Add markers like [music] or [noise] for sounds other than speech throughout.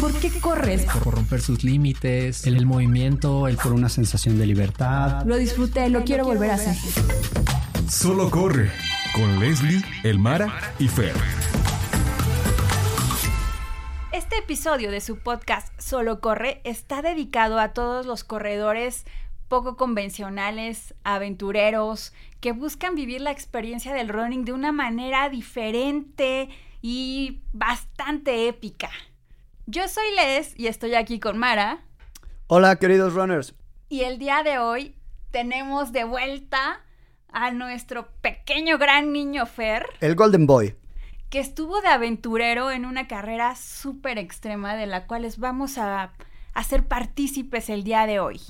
¿Por qué corres? Por romper sus límites, el, el movimiento, el por una sensación de libertad. Lo disfruté, lo quiero volver a hacer. Solo corre con Leslie, Elmara y Fer. Este episodio de su podcast Solo Corre está dedicado a todos los corredores poco convencionales, aventureros, que buscan vivir la experiencia del running de una manera diferente y bastante épica. Yo soy Les y estoy aquí con Mara. Hola, queridos runners. Y el día de hoy tenemos de vuelta a nuestro pequeño gran niño Fer. El Golden Boy. Que estuvo de aventurero en una carrera súper extrema de la cual les vamos a hacer partícipes el día de hoy.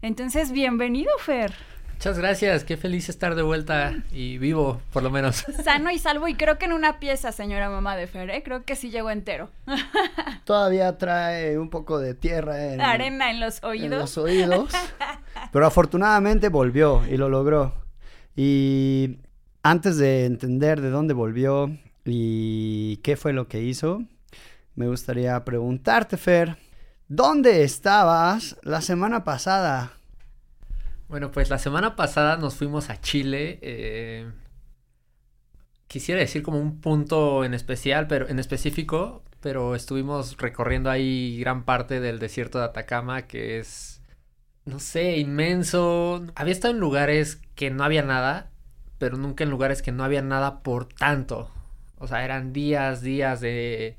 Entonces, bienvenido, Fer. Muchas gracias, qué feliz estar de vuelta y vivo, por lo menos. [laughs] Sano y salvo, y creo que en una pieza, señora mamá de Fer, ¿eh? creo que sí llegó entero. [laughs] Todavía trae un poco de tierra en... Arena en los oídos. En los oídos. [laughs] Pero afortunadamente volvió y lo logró. Y antes de entender de dónde volvió y qué fue lo que hizo, me gustaría preguntarte, Fer, ¿Dónde estabas la semana pasada? Bueno, pues la semana pasada nos fuimos a Chile. Eh, quisiera decir como un punto en especial, pero en específico, pero estuvimos recorriendo ahí gran parte del desierto de Atacama, que es, no sé, inmenso. Había estado en lugares que no había nada, pero nunca en lugares que no había nada por tanto. O sea, eran días, días de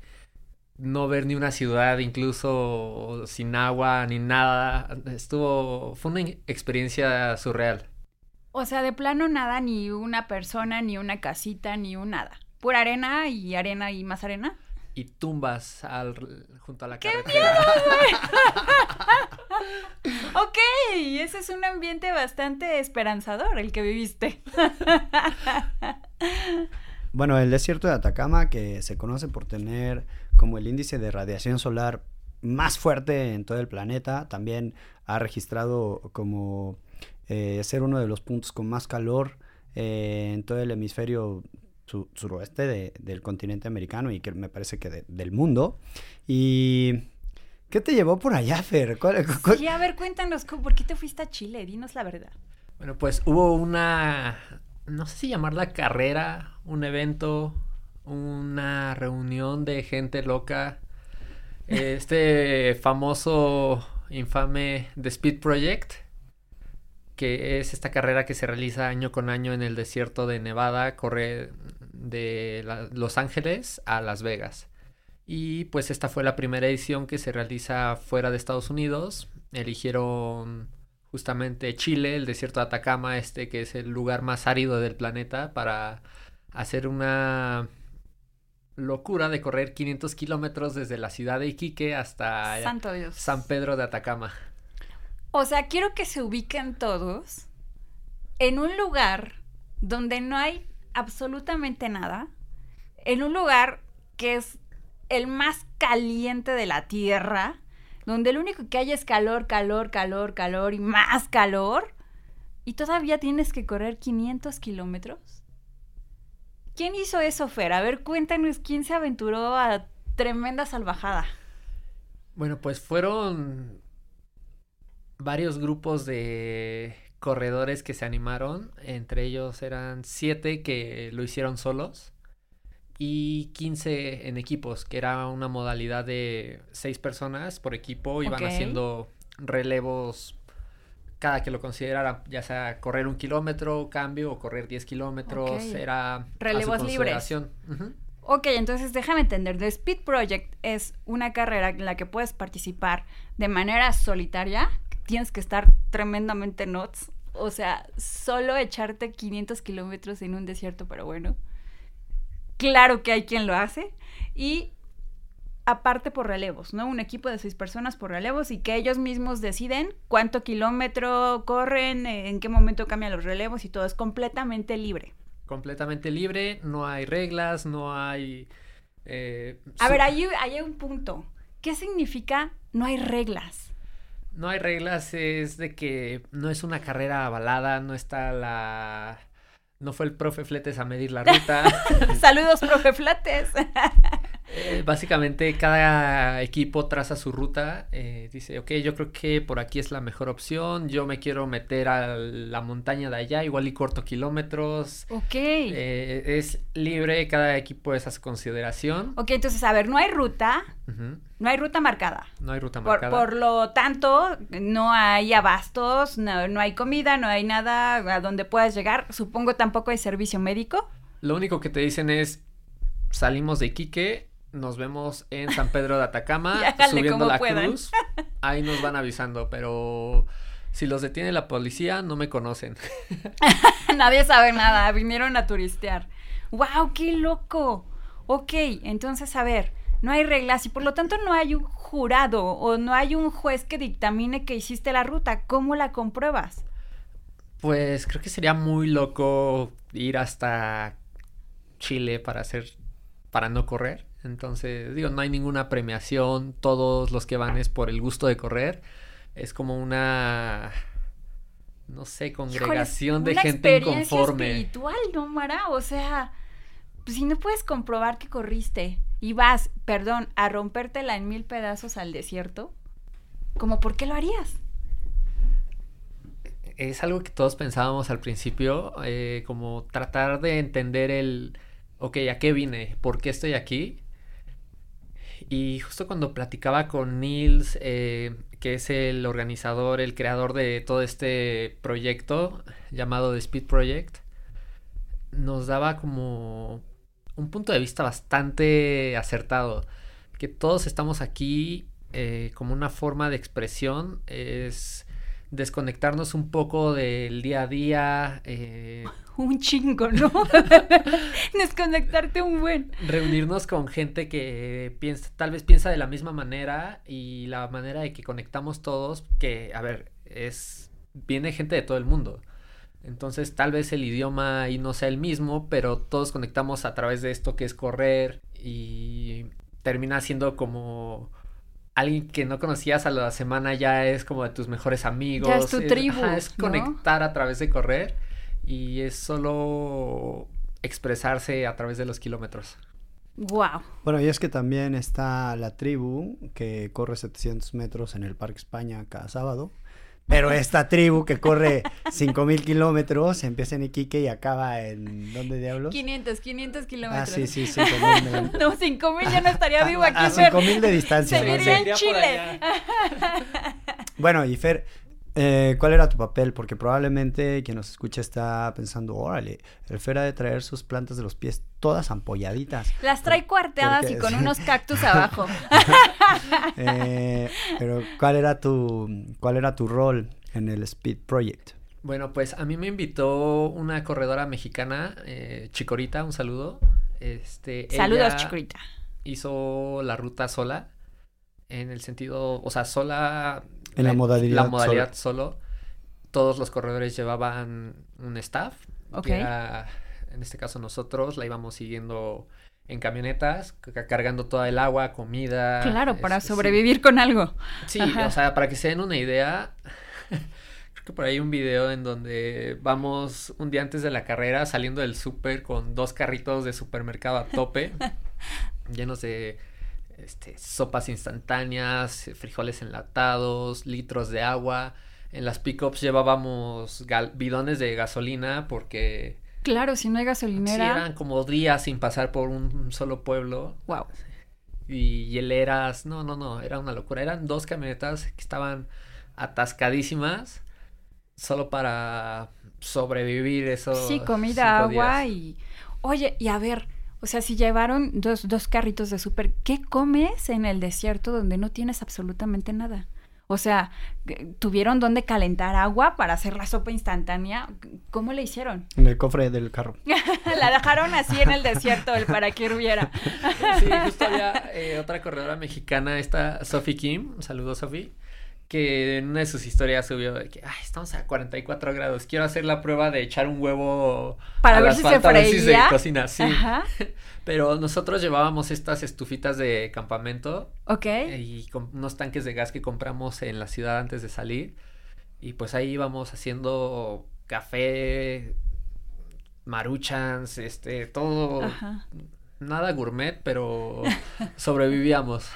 no ver ni una ciudad, incluso sin agua ni nada. Estuvo, fue una experiencia surreal. O sea, de plano nada, ni una persona, ni una casita, ni un nada. Pura arena y arena y más arena. Y tumbas al, junto a la ¡Qué carretera. [laughs] ok, ese es un ambiente bastante esperanzador el que viviste. bueno, el desierto de Atacama, que se conoce por tener como el índice de radiación solar más fuerte en todo el planeta. También ha registrado como eh, ser uno de los puntos con más calor eh, en todo el hemisferio suroeste del continente americano y que me parece que del mundo. Y ¿qué te llevó por allá, Fer? Sí, a ver, cuéntanos, ¿por qué te fuiste a Chile? Dinos la verdad. Bueno, pues hubo una, no sé si llamarla carrera, un evento, una reunión de gente loca. Este [laughs] famoso, infame The Speed Project, que es esta carrera que se realiza año con año en el desierto de Nevada, corre de Los Ángeles a Las Vegas. Y pues esta fue la primera edición que se realiza fuera de Estados Unidos. Eligieron justamente Chile, el desierto de Atacama, este que es el lugar más árido del planeta, para hacer una locura de correr 500 kilómetros desde la ciudad de Iquique hasta San Pedro de Atacama. O sea, quiero que se ubiquen todos en un lugar donde no hay absolutamente nada, en un lugar que es el más caliente de la Tierra, donde lo único que hay es calor, calor, calor, calor y más calor, y todavía tienes que correr 500 kilómetros. ¿Quién hizo eso, Fer? A ver, cuéntanos quién se aventuró a tremenda salvajada. Bueno, pues fueron varios grupos de corredores que se animaron. Entre ellos eran siete que lo hicieron solos y 15 en equipos, que era una modalidad de seis personas por equipo. Iban haciendo relevos cada que lo considerara, ya sea correr un kilómetro, cambio, o correr 10 kilómetros, era relevos libres. Ok, entonces déjame entender, The Speed Project es una carrera en la que puedes participar de manera solitaria, tienes que estar tremendamente nuts, o sea, solo echarte 500 kilómetros en un desierto, pero bueno, claro que hay quien lo hace, y aparte por relevos, ¿no? Un equipo de seis personas por relevos y que ellos mismos deciden cuánto kilómetro corren, en qué momento cambian los relevos y todo es completamente libre. Completamente libre, no hay reglas, no hay... Eh, A ver, ahí hay un punto. ¿Qué significa no hay reglas? No hay reglas es de que no es una carrera avalada, no está la... No fue el profe Fletes a medir la ruta. [laughs] Saludos, profe Fletes. [laughs] Eh, básicamente cada equipo traza su ruta, eh, dice, ok, yo creo que por aquí es la mejor opción, yo me quiero meter a la montaña de allá, igual y corto kilómetros. Ok. Eh, es libre, cada equipo es a su consideración. Ok, entonces, a ver, no hay ruta, no hay ruta marcada. No hay ruta Por, marcada. por lo tanto, no hay abastos, no, no hay comida, no hay nada a donde puedas llegar. Supongo tampoco hay servicio médico. Lo único que te dicen es, salimos de Iquique, nos vemos en San Pedro de Atacama, [laughs] subiendo la puedan. cruz. Ahí nos van avisando, pero si los detiene la policía, no me conocen. [laughs] [laughs] Nadie sabe nada, vinieron a turistear. ¡Wow! ¡Qué loco! Ok, entonces, a ver, no hay reglas y por lo tanto no hay un jurado o no hay un juez que dictamine que hiciste la ruta. ¿Cómo la compruebas? Pues creo que sería muy loco ir hasta Chile para hacer, para no correr. Entonces, digo, no hay ninguna premiación, todos los que van es por el gusto de correr. Es como una, no sé, congregación de gente inconforme. espiritual, ¿no, Mara? O sea, pues, si no puedes comprobar que corriste y vas, perdón, a rompértela en mil pedazos al desierto, ¿cómo por qué lo harías? Es algo que todos pensábamos al principio, eh, como tratar de entender el, ok, ¿a qué vine? ¿Por qué estoy aquí? Y justo cuando platicaba con Nils, eh, que es el organizador, el creador de todo este proyecto llamado The Speed Project, nos daba como un punto de vista bastante acertado, que todos estamos aquí eh, como una forma de expresión, es desconectarnos un poco del día a día, eh, Un chingo, ¿no? [laughs] Desconectarte un buen. reunirnos con gente que piensa, tal vez piensa de la misma manera y la manera de que conectamos todos, que, a ver, es, viene gente de todo el mundo. Entonces tal vez el idioma ahí no sea el mismo, pero todos conectamos a través de esto que es correr y termina siendo como alguien que no conocías a la semana ya es como de tus mejores amigos. Ya es tu tribu, ajá, es ¿no? conectar a través de correr y es solo expresarse a través de los kilómetros. Wow. Bueno, y es que también está la tribu que corre 700 metros en el Parque España cada sábado. Pero esta tribu que corre 5000 kilómetros empieza en Iquique y acaba en. ¿Dónde diablos? 500, 500 kilómetros. Ah, sí, sí, 5000. me- [laughs] No, 5000 ya no estaría vivo aquí. A Fer. 5000 de distancia. ¿no? Seguiría Sí. en Chile. [laughs] Bueno, y Fer, eh, ¿cuál era tu papel? Porque probablemente quien nos escucha está pensando, órale, el Fer ha de traer sus plantas de los pies todas ampolladitas. Las trae cuarteadas Porque- y con [laughs] unos cactus abajo. [laughs] Eh, pero ¿cuál era tu cuál era tu rol en el Speed Project? Bueno, pues a mí me invitó una corredora mexicana, eh, Chicorita, un saludo. Este, Saludos, ella chicorita. Hizo la ruta sola, en el sentido, o sea, sola. En la modalidad La modalidad solo. Todos los corredores llevaban un staff. que Ok. era, en este caso nosotros la íbamos siguiendo en camionetas, ca- cargando toda el agua, comida. Claro, para este, sí. sobrevivir con algo. Sí, Ajá. o sea, para que se den una idea, [laughs] creo que por ahí hay un video en donde vamos un día antes de la carrera saliendo del súper con dos carritos de supermercado a tope, [laughs] llenos de este, sopas instantáneas, frijoles enlatados, litros de agua. En las pickups llevábamos bidones de gasolina porque Claro, si no hay sí, gasolinera. eran como días sin pasar por un solo pueblo Wow. y hieleras. No, no, no, era una locura. Eran dos camionetas que estaban atascadísimas solo para sobrevivir esos Sí, comida, agua días. y... Oye, y a ver, o sea, si llevaron dos, dos carritos de súper, ¿qué comes en el desierto donde no tienes absolutamente nada? O sea, ¿tuvieron dónde calentar agua para hacer la sopa instantánea? ¿Cómo le hicieron? En el cofre del carro. [laughs] la dejaron así en el desierto, el para que hubiera. Sí, justo había eh, otra corredora mexicana, esta Sophie Kim, un saludo Sophie, que en una de sus historias subió de que, ay, estamos a 44 grados, quiero hacer la prueba de echar un huevo Para ver si se asfalto, a ver si se cocina, sí. Ajá. [laughs] Pero nosotros llevábamos estas estufitas de campamento Ok. y con unos tanques de gas que compramos en la ciudad antes de salir. Y pues ahí íbamos haciendo café, maruchans, este, todo Ajá. nada gourmet, pero [laughs] sobrevivíamos.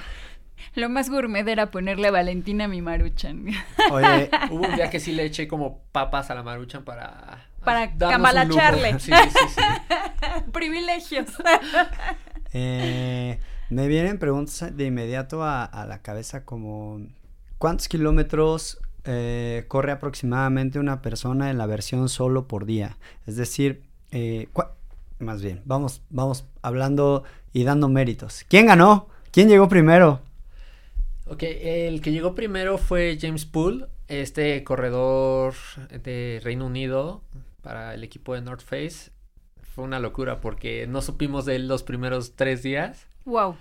Lo más gourmet era ponerle a Valentina a mi maruchan. [laughs] Oye, Hubo un día que sí le eché como papas a la maruchan para... Para cambalacharle. Sí, sí, sí. [laughs] Privilegios. eh, me vienen preguntas de inmediato a, a la cabeza como ¿cuántos kilómetros eh, corre aproximadamente una persona en la versión solo por día? Es decir, eh, más bien, vamos, vamos hablando y dando méritos. ¿Quién ganó? ¿Quién llegó primero? Ok, el que llegó primero fue James Poole, este corredor de Reino Unido para el equipo de North Face. Fue una locura porque no supimos de él los primeros tres días. Wow.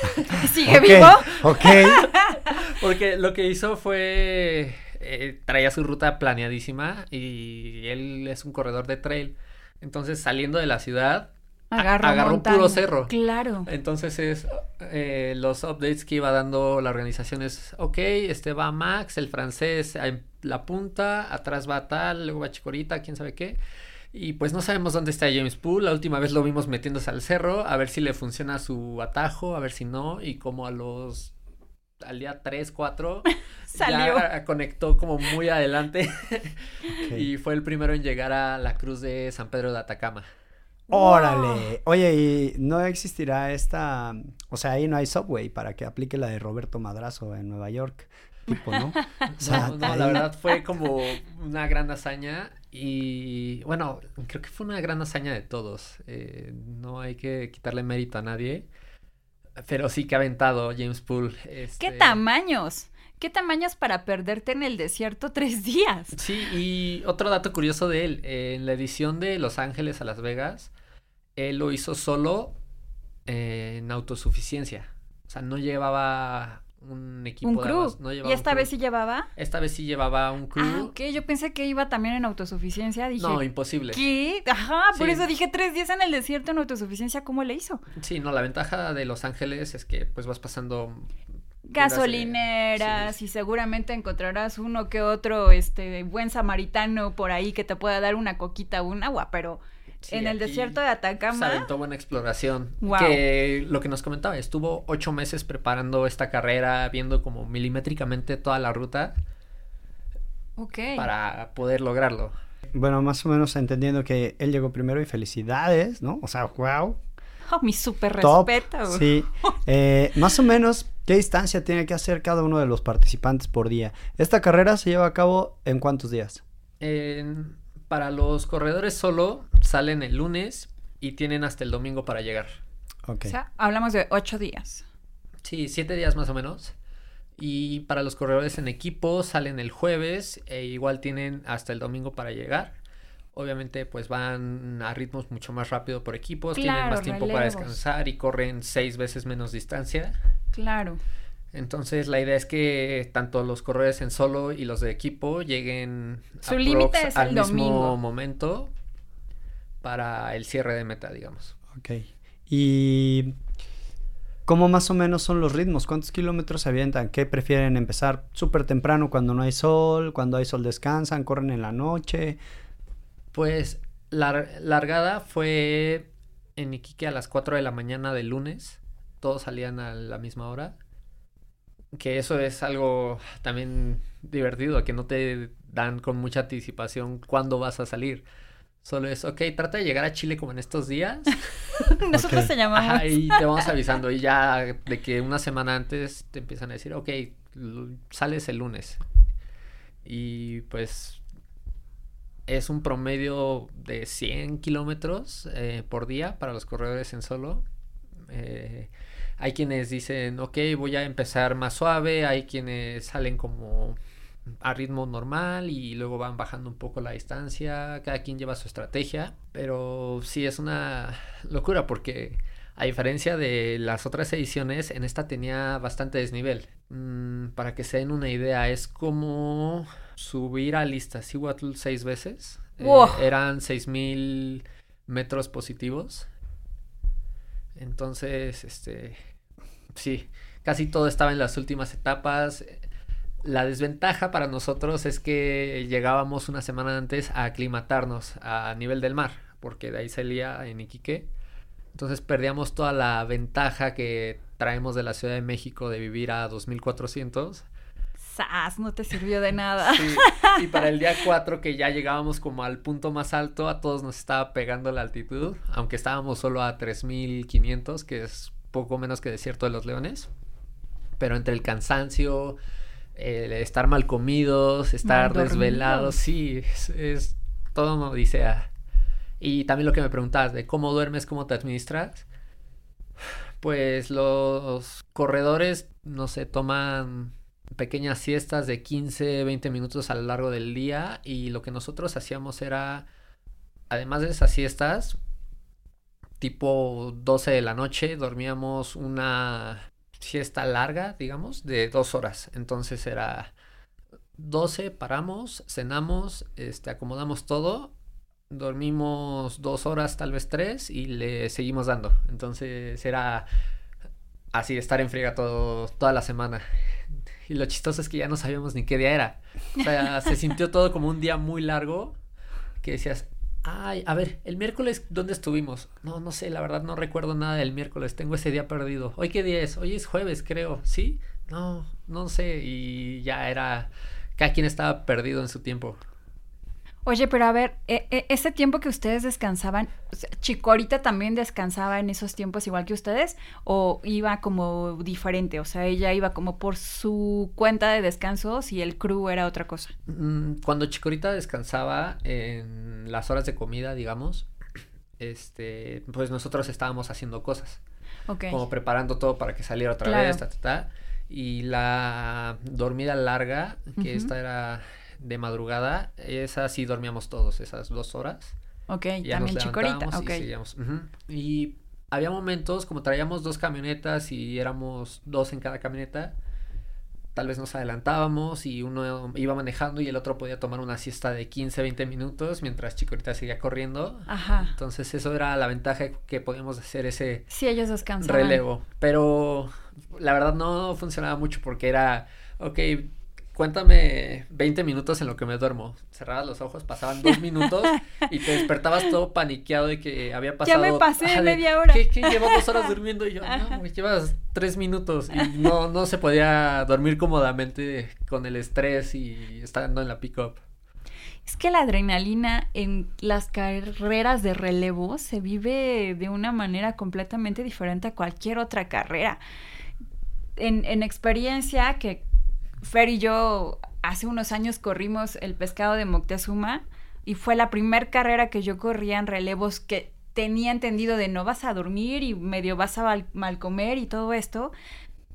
[laughs] ¿Sigue Ok, vivo? Ok. [laughs] Porque lo que hizo fue... eh, traía su ruta planeadísima y él es un corredor de trail. Entonces saliendo de la ciudad, Agarró, agarró puro cerro. Claro. Entonces es eh, los updates que iba dando la organización es, ok, este va Max, el francés en la punta, atrás va tal, luego va Chicorita, quién sabe qué. Y pues no sabemos dónde está James Poole. La última vez lo vimos metiéndose al cerro, a ver si le funciona su atajo, a ver si no. Y como a los al día 3, 4, [laughs] Salió. ya conectó como muy adelante. [laughs] Y fue el primero en llegar a la cruz de San Pedro de Atacama. Órale. Oye, ¿y no existirá esta, o sea, ahí no hay subway para que aplique la de Roberto Madrazo en Nueva York, tipo, ¿no? [laughs] O sea, No, no, la verdad fue como una gran hazaña y bueno, creo que fue una gran hazaña de todos. Eh, no hay que quitarle mérito a nadie, pero sí que ha aventado James Poole. ¿Qué este, tamaños? ¿Qué tamaños para perderte en el desierto tres días? Sí, y otro dato curioso de él, eh, en la edición de Los Ángeles a Las Vegas, él lo hizo solo eh, en autosuficiencia. O sea, no llevaba un equipo Un de crew. no ¿Y un esta crew. vez sí llevaba? Esta vez sí llevaba un crew. Ah, ok. Yo pensé que iba también en autosuficiencia. Dije, No, imposible. ¿qué? Ajá, por Sí. eso dije tres días en el desierto en autosuficiencia. ¿Cómo le hizo? Sí, no, la ventaja de Los Ángeles es que pues vas pasando Gasolineras Sí, y seguramente encontrarás uno que otro este buen samaritano por ahí que te pueda dar una coquita o un agua, pero Sí, en el desierto de se Atacama aventó buena exploración. Guau. Que lo que nos comentaba, estuvo ocho meses preparando esta carrera, viendo como milimétricamente toda la ruta Ok. para poder lograrlo. Bueno, más o menos entendiendo que él llegó primero y felicidades, ¿no? O sea, wow. Oh, mi súper respeto. Sí. [laughs] Eh, más o menos, ¿qué distancia tiene que hacer cada uno de los participantes por día? Esta carrera se lleva a cabo en cuántos días? En- para los corredores solo salen el lunes y tienen hasta el domingo para llegar. Ok. O sea, hablamos de ocho días. Sí, siete días más o menos. Y para los corredores en equipo salen el jueves e igual tienen hasta el domingo para llegar. Obviamente pues van a ritmos mucho más rápido por equipos, tienen más tiempo para descansar y corren seis veces menos distancia. Claro. Entonces la idea es que tanto los corredores en solo y los de equipo lleguen Su aprox límite es al el mismo domingo. momento para el cierre de meta, digamos. Ok. ¿Y cómo más o menos son los ritmos? ¿Cuántos kilómetros se avientan? ¿Qué prefieren empezar súper temprano cuando no hay sol? Cuando hay sol descansan, corren en la noche. Pues la largada fue en Iquique a las 4 de la mañana del lunes. Todos salían a la misma hora. Que eso es algo también divertido, que no te dan con mucha anticipación cuándo vas a salir. Solo es, ok, trata de llegar a Chile como en estos días. [laughs] Nosotros te llamamos. Ajá, y te vamos [laughs] avisando. Y ya de que una semana antes te empiezan a decir, ok, sales el lunes. Y pues es un promedio de 100 kilómetros eh, por día para los corredores en solo. Eh, hay quienes dicen, ok, voy a empezar más suave. Hay quienes salen como a ritmo normal y luego van bajando un poco la distancia. Cada quien lleva su estrategia. Pero sí es una locura porque a diferencia de las otras ediciones, en esta tenía bastante desnivel. Mm, para que se den una idea, es como subir a Iztaccíhuatl seis veces. Eh, Wow. eran 6000 metros positivos. Entonces, este, sí, casi todo estaba en las últimas etapas. La desventaja para nosotros es que llegábamos una semana antes a aclimatarnos a nivel del mar, porque de ahí salía en Iquique. Entonces perdíamos toda la ventaja que traemos de la Ciudad de México de vivir a 2400. ¡Sas! No te sirvió de nada. Sí, y para el día 4 que ya llegábamos como al punto más alto, a todos nos estaba pegando la altitud, aunque estábamos solo a 3500, que es poco menos que Desierto de los Leones. Pero entre el cansancio, el estar mal comidos, estar Mal desvelados, sí, es, es todo una odisea. Y también lo que me preguntabas de cómo duermes, cómo te administras. Pues los corredores, no sé, toman pequeñas siestas de 15, 20 minutos a lo largo del día y lo que nosotros hacíamos era, además de esas siestas, tipo 12 de la noche, dormíamos una siesta larga, digamos, de dos horas. Entonces era 12, paramos, cenamos, este, acomodamos todo, dormimos dos horas, tal vez tres, y le seguimos dando. Entonces era así, estar en friega todo, toda la semana. Y lo chistoso es que ya no sabíamos ni qué día era. O sea, se sintió todo como un día muy largo que decías, ay, a ver, el miércoles, ¿dónde estuvimos? No, no sé, la verdad no recuerdo nada del miércoles, tengo ese día perdido. ¿Hoy qué día es? Hoy es jueves, creo, ¿sí? No, no sé, y ya era, cada quien estaba perdido en su tiempo. Oye, pero a ver, e- e- ese tiempo que ustedes descansaban, o sea, Chicorita también descansaba en esos tiempos igual que ustedes o iba como diferente, o sea, ella iba como por su cuenta de descansos y el crew era otra cosa. Mm, Cuando Chicorita descansaba en las horas de comida, digamos, este, pues nosotros estábamos haciendo cosas. Ok. como preparando todo para que saliera otra Claro. vez, ta, ta, ta. Y la dormida larga, que Ujú. esta era de madrugada, esa sí dormíamos todos, esas dos horas. Ok, Ya también Chicorita, ok. y. Ujú. Y había momentos, como traíamos dos camionetas y éramos dos en cada camioneta, tal vez nos adelantábamos y uno iba manejando y el otro podía tomar una siesta de 15, 20 minutos mientras Chicorita seguía corriendo. Ajá. Entonces eso era la ventaja que podíamos hacer ese Sí, ellos descansaban. relevo. Pero la verdad no funcionaba mucho porque era, ok, cuéntame 20 minutos en lo que me duermo. Cerrabas los ojos, pasaban dos [laughs] minutos y te despertabas todo paniqueado de que había pasado. me pasé de, media hora. ¿Qué, qué dos horas durmiendo? Y yo, Ajá. no, güey, llevas tres minutos. Y no, no se podía dormir cómodamente con el estrés y estando en la pick-up. Es que la adrenalina en las carreras de relevo se vive de una manera completamente diferente a cualquier otra carrera. En, en experiencia que Fer y yo hace unos años corrimos el pescado de Moctezuma y fue la primer carrera que yo corría en relevos que tenía entendido de no vas a dormir y medio vas a mal, mal comer y todo esto.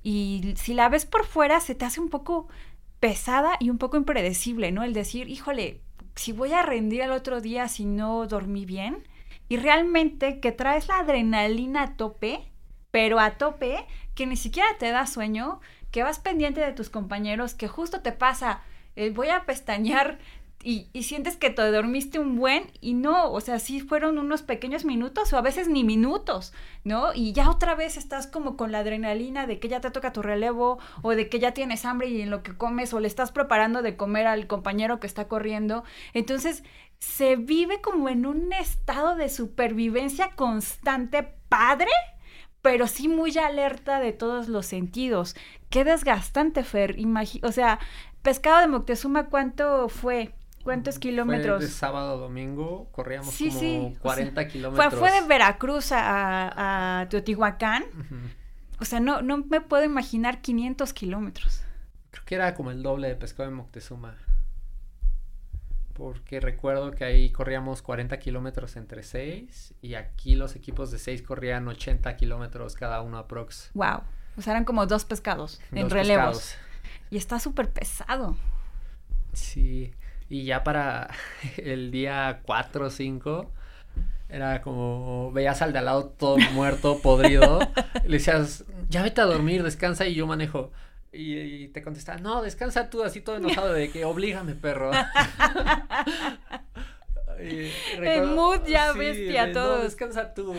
Y si la ves por fuera se te hace un poco pesada y un poco impredecible, ¿no? El decir, híjole, si voy a rendir al otro día si no dormí bien. Y realmente que traes la adrenalina a tope, pero a tope, que ni siquiera te da sueño, que vas pendiente de tus compañeros, que justo te pasa, eh, voy a pestañear y, y sientes que te dormiste un buen y no, o sea, sí fueron unos pequeños minutos o a veces ni minutos, ¿no? Y ya otra vez estás como con la adrenalina de que ya te toca tu relevo o de que ya tienes hambre y en lo que comes o le estás preparando de comer al compañero que está corriendo. Entonces, se vive como en un estado de supervivencia constante, padre, pero sí muy alerta de todos los sentidos. Qué desgastante, Fer. Imagi o sea, pescado de Moctezuma, ¿cuánto fue? ¿Cuántos kilómetros? Fue de sábado a domingo, corríamos Sí, como sí, o sea, 40 Fue, kilómetros. fue de Veracruz a, a Teotihuacán. O sea, no, no me puedo imaginar 500 kilómetros. Creo que era como el doble de pescado de Moctezuma. Porque recuerdo que ahí corríamos 40 kilómetros entre 6 y aquí los equipos de 6 corrían 80 kilómetros cada uno aprox. Wow. O sea, eran como dos pescados en Dos relevos. pescados. Y está súper pesado. Sí. Y ya para [laughs] el día 4 o 5 era como veías al de al lado todo muerto, podrido. [laughs] le decías, ya vete a dormir, descansa y yo manejo. Y, y te contestaba, no, descansa tú, así todo enojado de que oblígame, perro. [laughs] En mood ya bestia de, todos. No, descansa tú.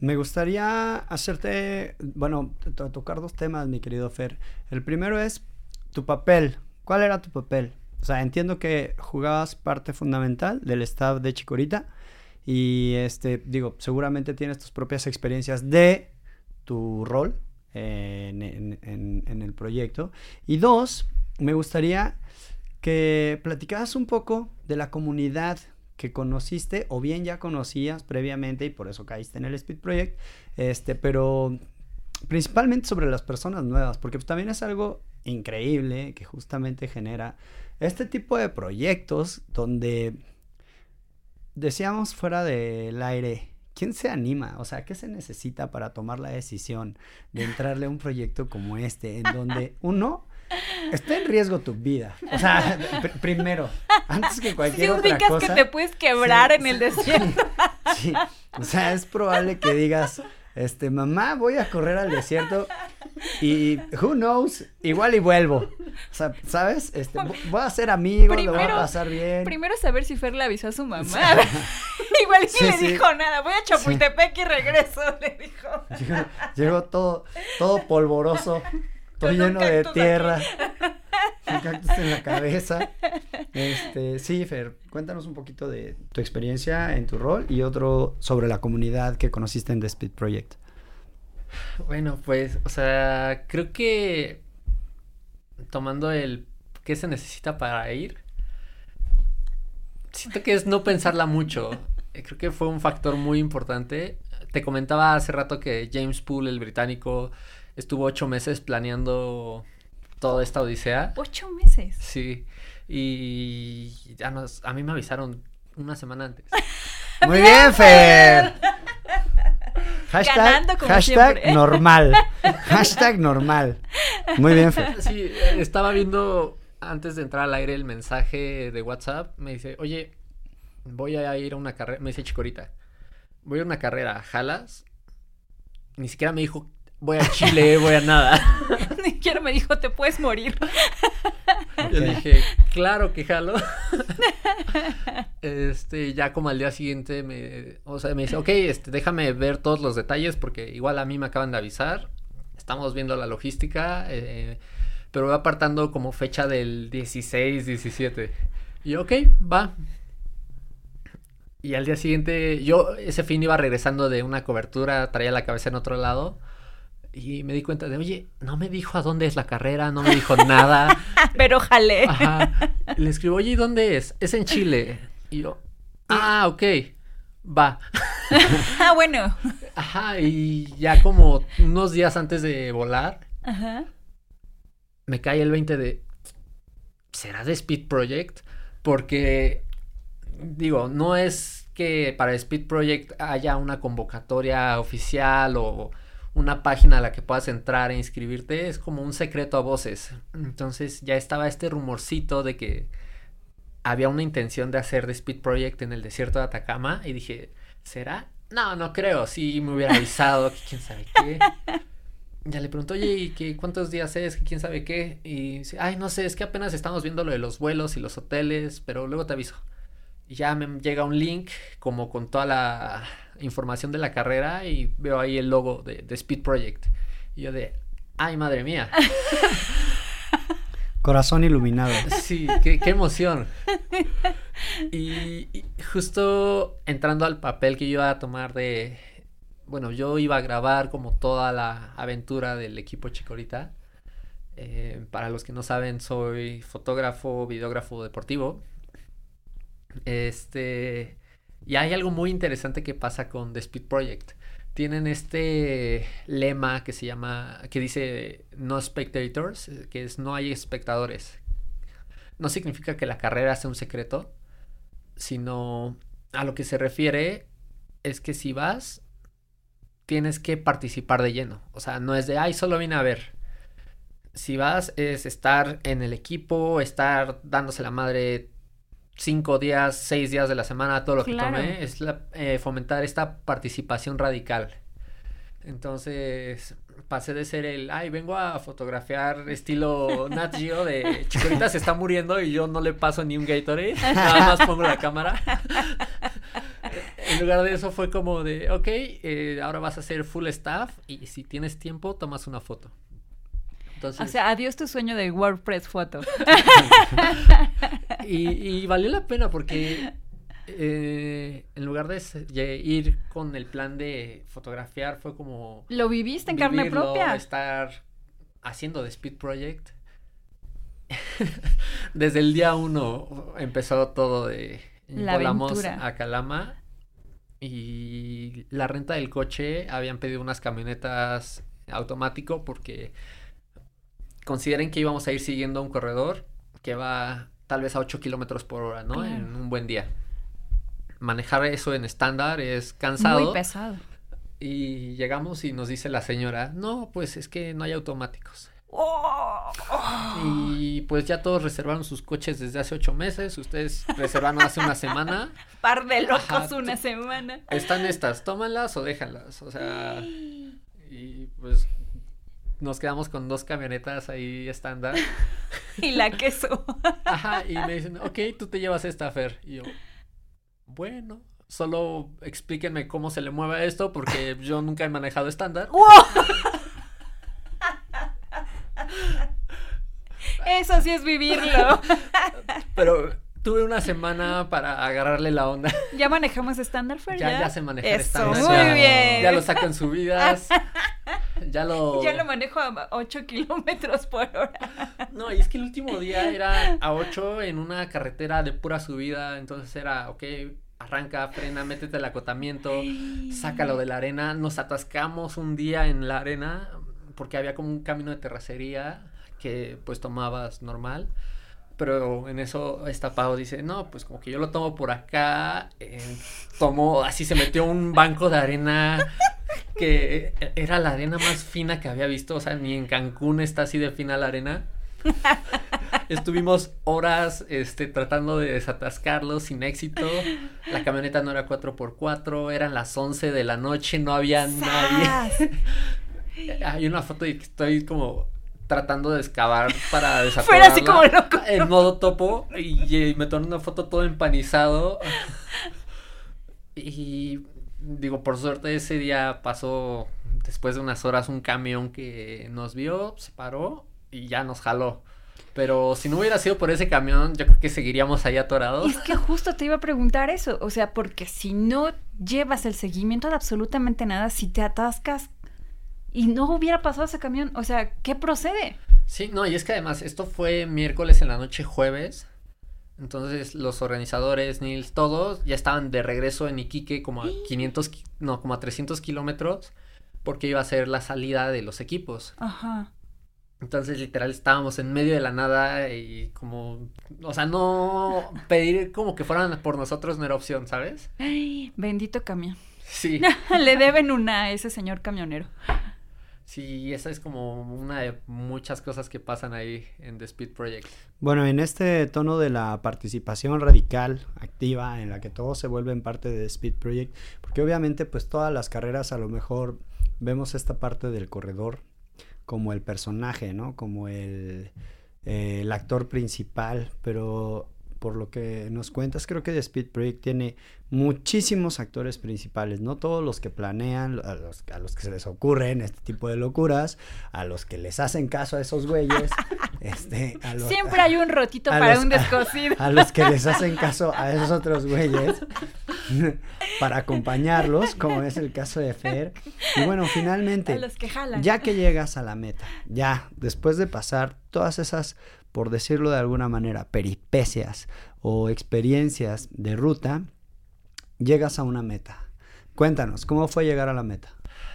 Me gustaría hacerte, bueno, to- tocar dos temas, mi querido Fer. El primero es tu papel. ¿Cuál era tu papel? O sea, entiendo que jugabas parte fundamental del staff de Chicorita Y este, digo, seguramente tienes tus propias experiencias de tu rol en, el proyecto. Y dos, me gustaría que platicaras un poco de la comunidad que conociste o bien ya conocías previamente y por eso caíste en el Speed Project, este, pero principalmente sobre las personas nuevas, porque pues, también es algo increíble que justamente genera este tipo de proyectos donde decíamos fuera del aire, ¿quién se anima? O sea, ¿qué se necesita para tomar la decisión de entrarle a un proyecto como este, en donde [laughs] uno está en riesgo tu vida? O sea, primero, antes que cualquier si otra cosa. que te puedes quebrar en el desierto. sí, o sea, es probable que digas, este, mamá, voy a correr al desierto y who knows, igual y vuelvo. O sea, ¿sabes? Este, voy a ser amigo, lo voy a pasar bien. Primero saber si Fer le avisó a su mamá. [laughs] igual y le dijo nada, voy a Chapultepec y regreso, [laughs] le dijo. Llegó, todo, todo polvoroso, lleno de tierra. [laughs] Un cactus en la cabeza. Este, sí, Fer, cuéntanos un poquito de tu experiencia en tu rol y otro sobre la comunidad que conociste en The Speed Project. Bueno, pues, o sea, creo que tomando el qué se necesita para ir, siento que es no pensarla mucho. Eh, creo que fue un factor muy importante. Te comentaba hace rato que James Poole, el británico, estuvo ocho meses planeando toda esta odisea. Ocho meses. Sí. Y ya nos, a mí me avisaron una semana antes. [laughs] Muy bien, Fer. [laughs] Hashtag, [laughs] normal. hashtag normal. Muy bien, Fer. Sí, estaba viendo antes de entrar al aire el mensaje de WhatsApp. Me dice, oye, voy a ir a una carrera. Me dice Chicorita, voy a una carrera. ¿Jalas? Ni siquiera me dijo voy a Chile, voy a nada. [laughs] Ni siquiera me dijo, te puedes morir. Yo dije, claro que jalo. [laughs] este, ya como al día siguiente me, o sea, me dice, ok, este, déjame ver todos los detalles porque igual a mí me acaban de avisar. Estamos viendo la logística, eh, pero voy apartando como fecha del 16, 17. Y ok, va. Y al día siguiente, yo ese fin iba regresando de una cobertura, traía la cabeza en otro lado y me di cuenta de, oye, no me dijo a dónde es la carrera, no me dijo nada. [laughs] Pero jale. Le escribo, oye, ¿y dónde es? Es en Chile. Y yo, ah, ok, va. [laughs] ah, bueno. Ajá, y ya como unos días antes de volar, Ajá. me cae el 20 de, ¿será de Speed Project? Porque, digo, no es que para Speed Project haya una convocatoria oficial o una página a la que puedas entrar e inscribirte, es como un secreto a voces. Entonces ya estaba este rumorcito de que había una intención de hacer The Speed Project en el desierto de Atacama y dije, ¿será? No, no creo, sí me hubiera avisado, que quién sabe qué. Ya le pregunto, oye, ¿y qué, cuántos días es? ¿Quién sabe qué? Y dice, ay, no sé, es que apenas estamos viendo lo de los vuelos y los hoteles, pero luego te aviso. Y ya me llega un link como con toda la información de la carrera y veo ahí el logo de, Speed Project. Y yo de, ay, madre mía. [laughs] Corazón iluminado. Sí, qué, emoción. Y, justo entrando al papel que yo iba a tomar de, bueno, yo iba a grabar como toda la aventura del equipo Chicorita. Eh, para los que no saben, soy fotógrafo, videógrafo deportivo. Este, y hay algo muy interesante que pasa con The Speed Project. Tienen este lema que se llama, que dice no spectators, que es no hay espectadores. No significa que la carrera sea un secreto, sino a lo que se refiere es que si vas, tienes que participar de lleno. O sea, no es de, ay, solo vine a ver. Si vas, es estar en el equipo, estar dándose la madre cinco días, seis días de la semana, todo lo que tome, es eh, fomentar esta participación radical. Entonces, pasé de ser el, ay, vengo a fotografiar estilo Nat Geo de Chicorita se está muriendo y yo no le paso ni un Gatorade, nada más pongo la cámara. en lugar de eso fue como de, ok, eh, ahora vas a hacer full staff y si tienes tiempo, tomas una foto. O sea, adiós tu sueño de WordPress foto. [laughs] y, valió la pena porque Eh, en lugar de, ir con el plan de fotografiar, fue como... Lo viviste en carne propia. Estar haciendo The Speed Project. [laughs] Desde el día uno empezó todo de... La Volamos aventura. a Calama y la renta del coche habían pedido unas camionetas automático porque consideren que íbamos a ir siguiendo un corredor que va tal vez a 8 kilómetros por hora, ¿no? Claro. En un buen día. Manejar eso en estándar es cansado. Muy pesado. Y llegamos y nos dice la señora, no, pues es que no hay automáticos. Y pues ya todos reservaron sus coches desde hace ocho meses, ustedes reservaron hace una semana. [laughs] Par de locos Ajá, una semana. Están estas, tómanlas o déjanlas. O sea, y pues nos quedamos con dos camionetas ahí estándar. [laughs] Y la queso. [laughs] Ajá, y me dicen, ok, tú te llevas esta, Fer. Y yo, bueno, solo explíquenme cómo se le mueve esto porque [laughs] yo nunca he manejado estándar. Eso sí es vivirlo. Pero tuve una semana para agarrarle la onda. [laughs] Ya manejamos estándar, Fer. Ya, ya sé manejar estándar. muy ya, bien. Ya lo saco en subidas. [laughs] Ya lo... Ya lo manejo a 8 kilómetros por hora. [laughs] No, y es que el último día era a 8 en una carretera de pura subida, entonces era, ok, arranca, frena, métete el acotamiento, sácalo de la arena. Nos atascamos un día en la arena porque había como un camino de terracería que pues tomabas normal. Pero en eso esta Pau dice, no, pues como que yo lo tomo por acá. eh, tomó, así se metió un banco de arena que era la arena más fina que había visto. O sea, ni en Cancún está así de fina la arena. Estuvimos horas este, tratando de desatascarlo sin éxito. La camioneta no era 4x4, eran las 11 de la noche, no había nadie. [laughs] Hay una foto de que estoy como tratando de excavar para [laughs] desatorarla. así como loco. En modo topo y, y me tomé una foto todo empanizado. Y digo, por suerte ese día pasó después de unas horas un camión que nos vio, se paró y ya nos jaló. Pero si no hubiera sido por ese camión, yo creo que seguiríamos ahí atorados. Es que justo te iba a preguntar eso. O sea, porque si no llevas el seguimiento de absolutamente nada, si te atascas y no hubiera pasado ese camión, o sea, ¿qué procede? Sí, no, y es que además esto fue miércoles en la noche, jueves. Entonces los organizadores, Nils, todos ya estaban de regreso en Iquique como a 500, ki- no, como a 300 kilómetros porque iba a ser la salida de los equipos. Ajá. Entonces literal estábamos en medio de la nada y como, o sea, no [laughs] pedir como que fueran por nosotros no era opción, ¿sabes? Ay, bendito camión. Sí, [laughs] Le deben una a ese señor camionero. Sí, esa es como una de muchas cosas que pasan ahí en The Speed Project. Bueno, en este tono de la participación radical, activa, en la que todos se vuelven parte de Speed Project, porque obviamente pues todas las carreras a lo mejor vemos esta parte del corredor como el personaje, ¿no? Como el, eh, el actor principal, pero por lo que nos cuentas, creo que The Speed Project tiene muchísimos actores principales, no todos los que planean, a los, a los que se les ocurren este tipo de locuras, a los que les hacen caso a esos güeyes, [laughs] este, a los, Siempre hay un rotito a para los- un descosido. a los que les hacen caso a esos otros güeyes [laughs] para acompañarlos, como es el caso de Fer. Y bueno, A finalmente, los que jalan. ya que llegas a la meta, ya después de pasar todas esas, por decirlo de alguna manera, peripecias o experiencias de ruta, llegas a una meta. Cuéntanos, ¿cómo fue llegar a la meta?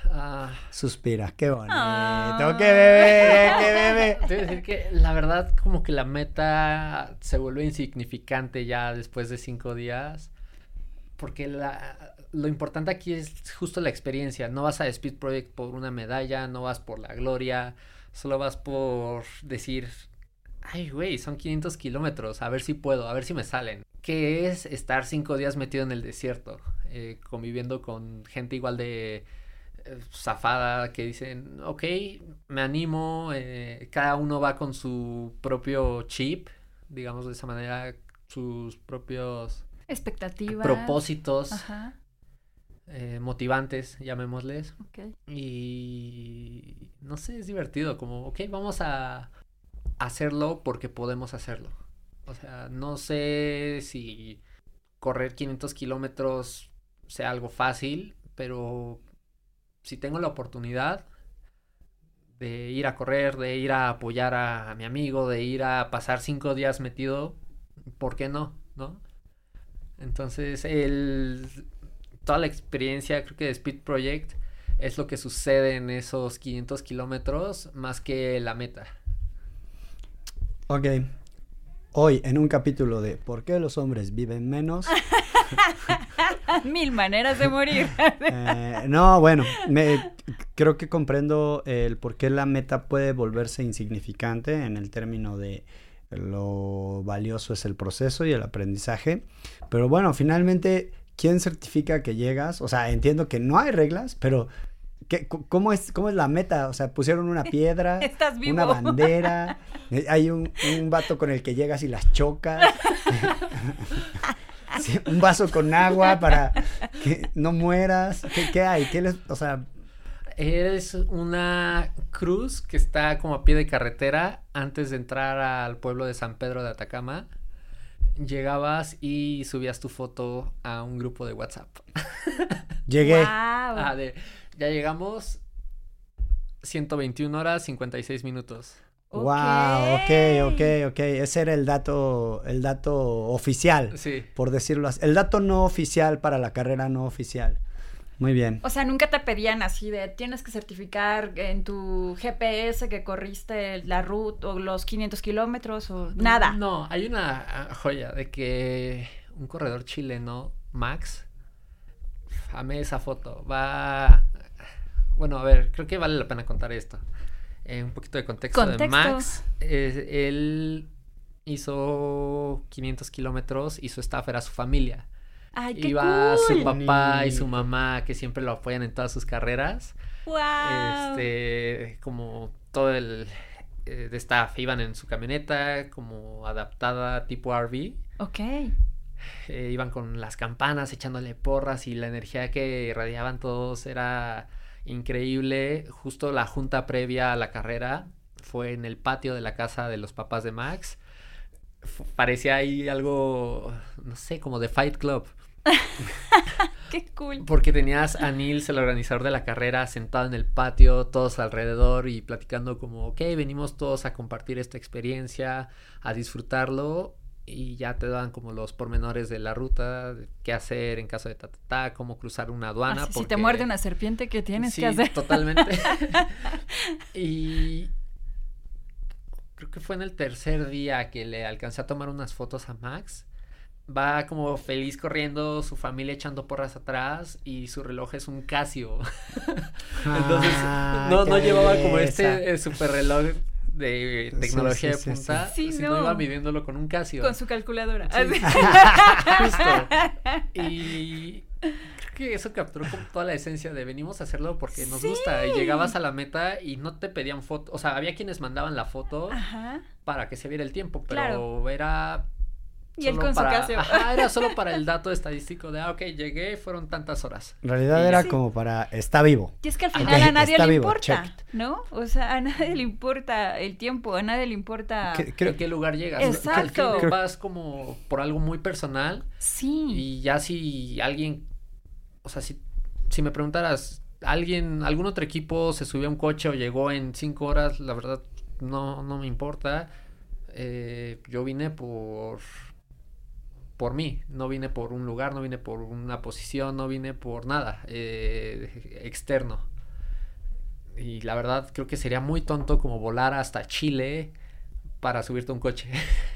Ah, Suspira, qué bonito, Ah. qué bebé, qué [laughs] bebé. Te voy a decir que la verdad como que la meta se vuelve insignificante ya después de cinco días. Porque la, lo importante aquí es justo la experiencia. No vas a Speed Project por una medalla, no vas por la gloria, solo vas por decir, ay güey, son 500 kilómetros, a ver si puedo, a ver si me salen. ¿Qué es estar cinco días metido en el desierto? eh, conviviendo con gente igual de eh, zafada que dicen, ok, me animo, eh, cada uno va con su propio chip, digamos de esa manera, sus propios Expectativas. propósitos Ajá. eh, motivantes, llamémosles. Ok. Y no sé, es divertido, como, ok, vamos a hacerlo porque podemos hacerlo. O sea, no sé si correr 500 kilómetros sea algo fácil, pero si tengo la oportunidad de ir a correr, de ir a apoyar a, mi amigo, de ir a pasar cinco días metido, ¿por qué no? ¿No? Entonces, el, toda la experiencia, creo que de Speed Project, es lo que sucede en esos 500 kilómetros más que la meta. Ok. Hoy, en un capítulo de ¿Por qué los hombres viven menos? [laughs] Mil maneras de morir. [laughs] Eh, no, bueno, me, creo que comprendo el por qué la meta puede volverse insignificante en el término de lo valioso es el proceso y el aprendizaje. Pero bueno, finalmente, ¿quién certifica que llegas? O sea, entiendo que no hay reglas, pero ¿qué, cómo, es, ¿cómo es la meta? O sea, pusieron una [laughs] piedra, una bandera, [laughs] eh, hay un, un vato con el que llegas y las chocas. [laughs] Sí, un vaso con agua para que no mueras. ¿Qué, qué hay? ¿Qué les, o sea, es una cruz que está como a pie de carretera antes de entrar al pueblo de San Pedro de Atacama. Llegabas y subías tu foto a un grupo de WhatsApp. Llegué. Wow. Ah, de, ya llegamos 121 horas 56 minutos. Wow, ok, ok, ok. Ese era el dato, el dato oficial, Sí. por decirlo así. El dato no oficial para la carrera no oficial. Muy bien. O sea, nunca te pedían así de tienes que certificar en tu GPS que corriste la ruta o los 500 kilómetros o nada. No, hay una ah, joya de que un corredor chileno, Max, amé esa foto. Va. Bueno, a ver, creo que vale la pena contar esto. Eh, un poquito de contexto, de. Max. eh, él hizo 500 kilómetros y su staff era su familia. Ay, qué Iba su papá y su mamá que siempre lo apoyan en todas sus carreras. Wow. Este, como todo el eh, de staff iban en su camioneta, como adaptada tipo RV. Ok. Eh, iban con las campanas echándole porras y la energía que irradiaban todos era increíble. Justo la junta previa a la carrera fue en el patio de la casa de los papás de Max. Parecía ahí algo, no sé, como de Fight Club. [laughs] Qué cool. Porque tenías a Nils, el organizador de la carrera, sentado en el patio, todos alrededor y platicando como, ok, venimos todos a compartir esta experiencia, a disfrutarlo y ya te dan como los pormenores de la ruta, qué hacer en caso de ta, ta, ta, cómo cruzar una aduana. Así, Si te muerde una serpiente, ¿qué tienes Sí, que hacer? totalmente. [laughs] y creo que fue en el tercer día que le alcancé a tomar unas fotos a Max. Va como feliz corriendo, su familia echando porras atrás y su reloj es un Casio. [laughs] Entonces, Ah, no, no llevaba como este eh, super reloj de tecnología sí, sí, de sí. punta, Sí, sino no. iba midiéndolo con un Casio. Con su calculadora. [laughs] [laughs] Justo. Y creo que eso capturó como toda la esencia de venimos a hacerlo porque nos gusta. Y llegabas a la meta y no te pedían foto. O sea, había quienes mandaban la foto Ajá. para que se viera el tiempo, pero Claro. era. Y él con su Casio. Ajá, era solo [laughs] para el dato estadístico de, ah, ok, llegué, fueron tantas horas. En realidad Y era como para está vivo. Y es que al final a nadie le vivo, importa. ¿no? O sea, a nadie le importa el tiempo, a nadie le importa. Creo- ¿En qué lugar llegas? Exacto. Que vas como por algo muy personal. Sí. Y ya si alguien, o sea, si, si me preguntaras, alguien, algún otro equipo se subió a un coche o llegó en cinco horas, la verdad no, no me importa. Eh, yo vine por por mí, no vine por un lugar, no vine por una posición, no vine por nada eh, externo. Y la verdad creo que sería muy tonto como volar hasta Chile para subirte a un coche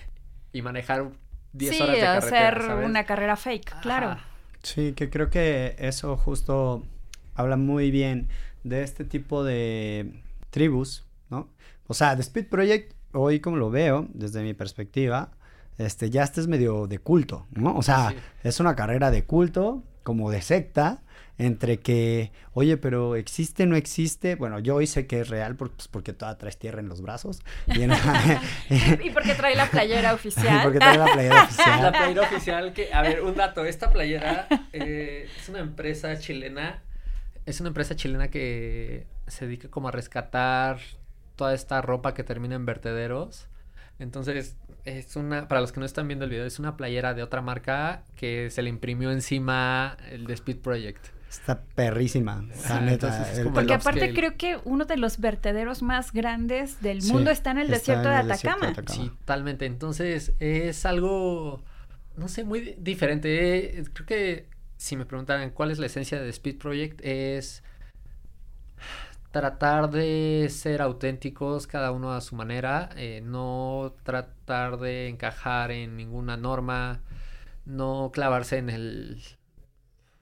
[laughs] y manejar 10 sí, horas de carretera, hacer ¿sabes? una carrera fake, claro. Ajá. Sí, que creo que eso justo habla muy bien de este tipo de tribus, ¿no? O sea, The Speed Project, hoy como lo veo, desde mi perspectiva, este, ya este es medio de culto, ¿no? O sea, Sí. es una carrera de culto, como de secta, entre que, oye, pero existe, no existe. Bueno, yo hoy sé que es real por- pues, porque toda traes tierra en los brazos. Y en- [laughs] Y porque trae la playera [laughs] oficial. porque trae la playera oficial. La playera oficial que, a ver, un dato, esta playera eh, es una empresa chilena, es una empresa chilena que se dedica como a rescatar toda esta ropa que termina en vertederos. Entonces, es una, para los que no están viendo el video, es una playera de otra marca que se le imprimió encima el de Speed Project. Está perrísima, la neta. entonces es como Porque aparte creo que uno de los vertederos más grandes del Sí, mundo está en el está desierto en de desierto de Atacama. Sí, totalmente. Entonces, es algo, no sé, muy di- diferente. Eh, Creo que si me preguntaran cuál es la esencia de Speed Project, es tratar de ser auténticos cada uno a su manera, eh, no tratar de encajar en ninguna norma, no clavarse en el,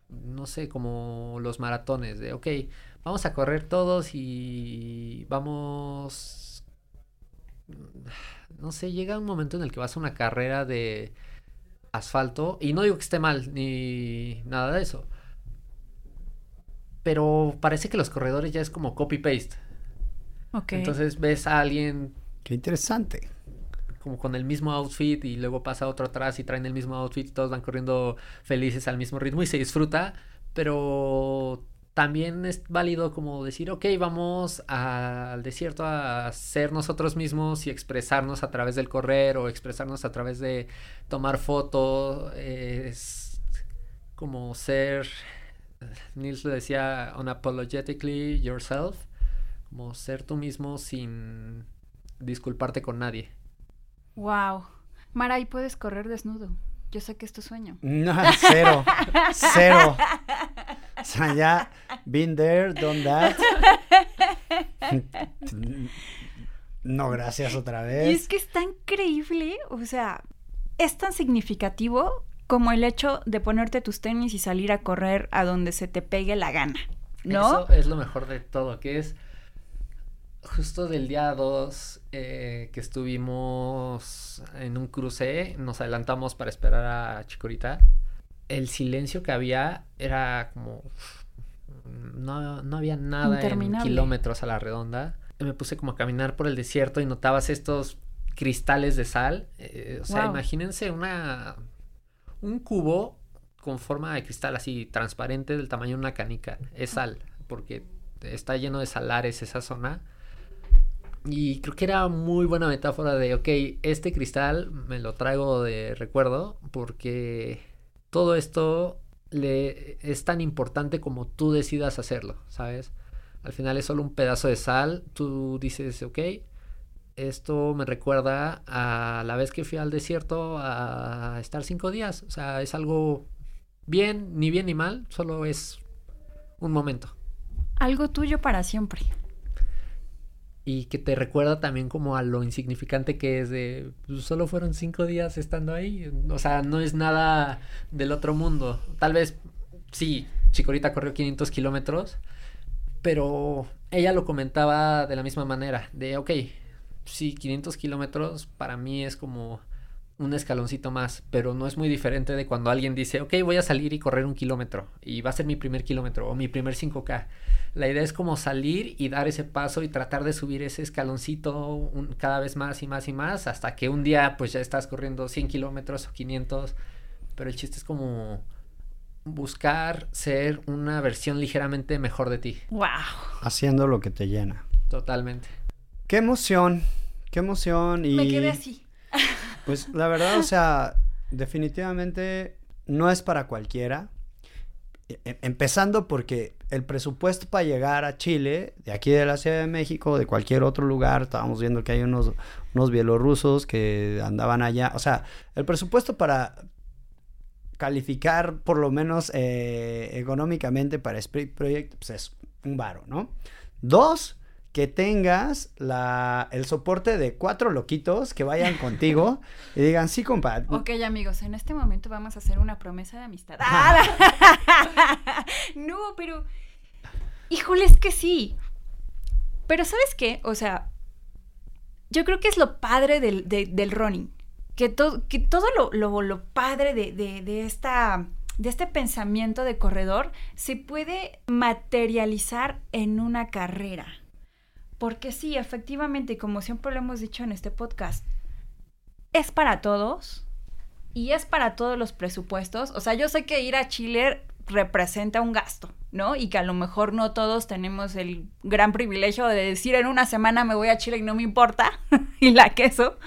no sé, como los maratones de, ok, vamos a correr todos y vamos, no sé, llega un momento en el que vas a una carrera de asfalto y no digo que esté mal ni nada de eso. Pero parece que los corredores ya es como copy-paste. Ok. Entonces ves a alguien Qué interesante. como con el mismo outfit y luego pasa otro atrás y traen el mismo outfit y todos van corriendo felices al mismo ritmo y se disfruta, pero también es válido como decir, ok, vamos al desierto a ser nosotros mismos y expresarnos a través del correr o expresarnos a través de tomar fotos, es como ser, Nils lo decía, unapologetically yourself, como ser tú mismo sin disculparte con nadie. Wow. Mara, ahí puedes correr desnudo. Yo sé que es tu sueño. No, cero, cero. O sea, ya, been there, done that. No, gracias otra Y es vez. que es tan increíble, o sea, es tan significativo como el hecho de ponerte tus tenis y salir a correr a donde se te pegue la gana, ¿no? Eso es lo mejor de todo, que es justo del día 2 que estuvimos en un cruce, nos adelantamos para esperar a Chicorita. El silencio que había era como... No, no había nada en kilómetros a la redonda. Me puse como a caminar por el desierto y notabas estos cristales de sal. eh, o sea, Wow. imagínense una... Un cubo con forma de cristal así transparente del tamaño de una canica. Es sal, porque está lleno de salares esa zona. Y creo que era muy buena metáfora de, ok, este cristal me lo traigo de recuerdo porque todo esto le es tan importante como tú decidas hacerlo, ¿sabes? Al final es solo un pedazo de sal, tú dices, ok, esto me recuerda a la vez que fui al desierto a estar cinco días, o sea, es algo bien, ni bien ni mal, solo es un momento. Algo tuyo para siempre. Y que te recuerda también como a lo insignificante que es de, pues, solo fueron cinco días estando ahí, o sea, no es nada del otro mundo. Tal vez, sí, Chicorita corrió 500 kilómetros, pero ella lo comentaba de la misma manera, de, ok, sí, 500 kilómetros para mí es como un escaloncito más, pero no es muy diferente de cuando alguien dice, ok, voy a salir y correr un kilómetro, y va a ser mi primer kilómetro o mi primer 5K. La idea es como salir y dar ese paso y tratar de subir ese escaloncito un- cada vez más y más y más hasta que un día pues ya estás corriendo 100 kilómetros o 500. Pero el chiste es como buscar ser una versión ligeramente mejor de ti. Wow. Haciendo lo que te llena. Totalmente. Qué emoción, qué emoción. Y Me quedé así. [laughs] Pues la verdad, o sea, definitivamente no es para cualquiera. E- em- Empezando porque el presupuesto para llegar a Chile, de aquí de la Ciudad de México, de cualquier otro lugar, estábamos viendo que hay unos, unos bielorrusos que andaban allá. O sea, el presupuesto para calificar por lo menos eh, económicamente para Spirit Project pues es un varo, ¿no? Dos, que tengas la, el soporte de cuatro loquitos que vayan contigo [laughs] y digan, sí, compa. Ok, amigos, en este momento vamos a hacer una promesa de amistad. [laughs] [laughs] No, pero. Híjole, es que sí. Pero ¿sabes qué? O sea, yo creo que es lo padre del, de- del running. Que, to- que todo lo, lo- lo padre de, de- de esta, de este pensamiento de corredor se puede materializar en una carrera. Porque sí, efectivamente, como siempre lo hemos dicho en este podcast, es para todos y es para todos los presupuestos. O sea, yo sé que ir a Chile representa un gasto, ¿no? Y que a lo mejor no todos tenemos el gran privilegio de decir en una semana me voy a Chile y no me importa [laughs] y la queso.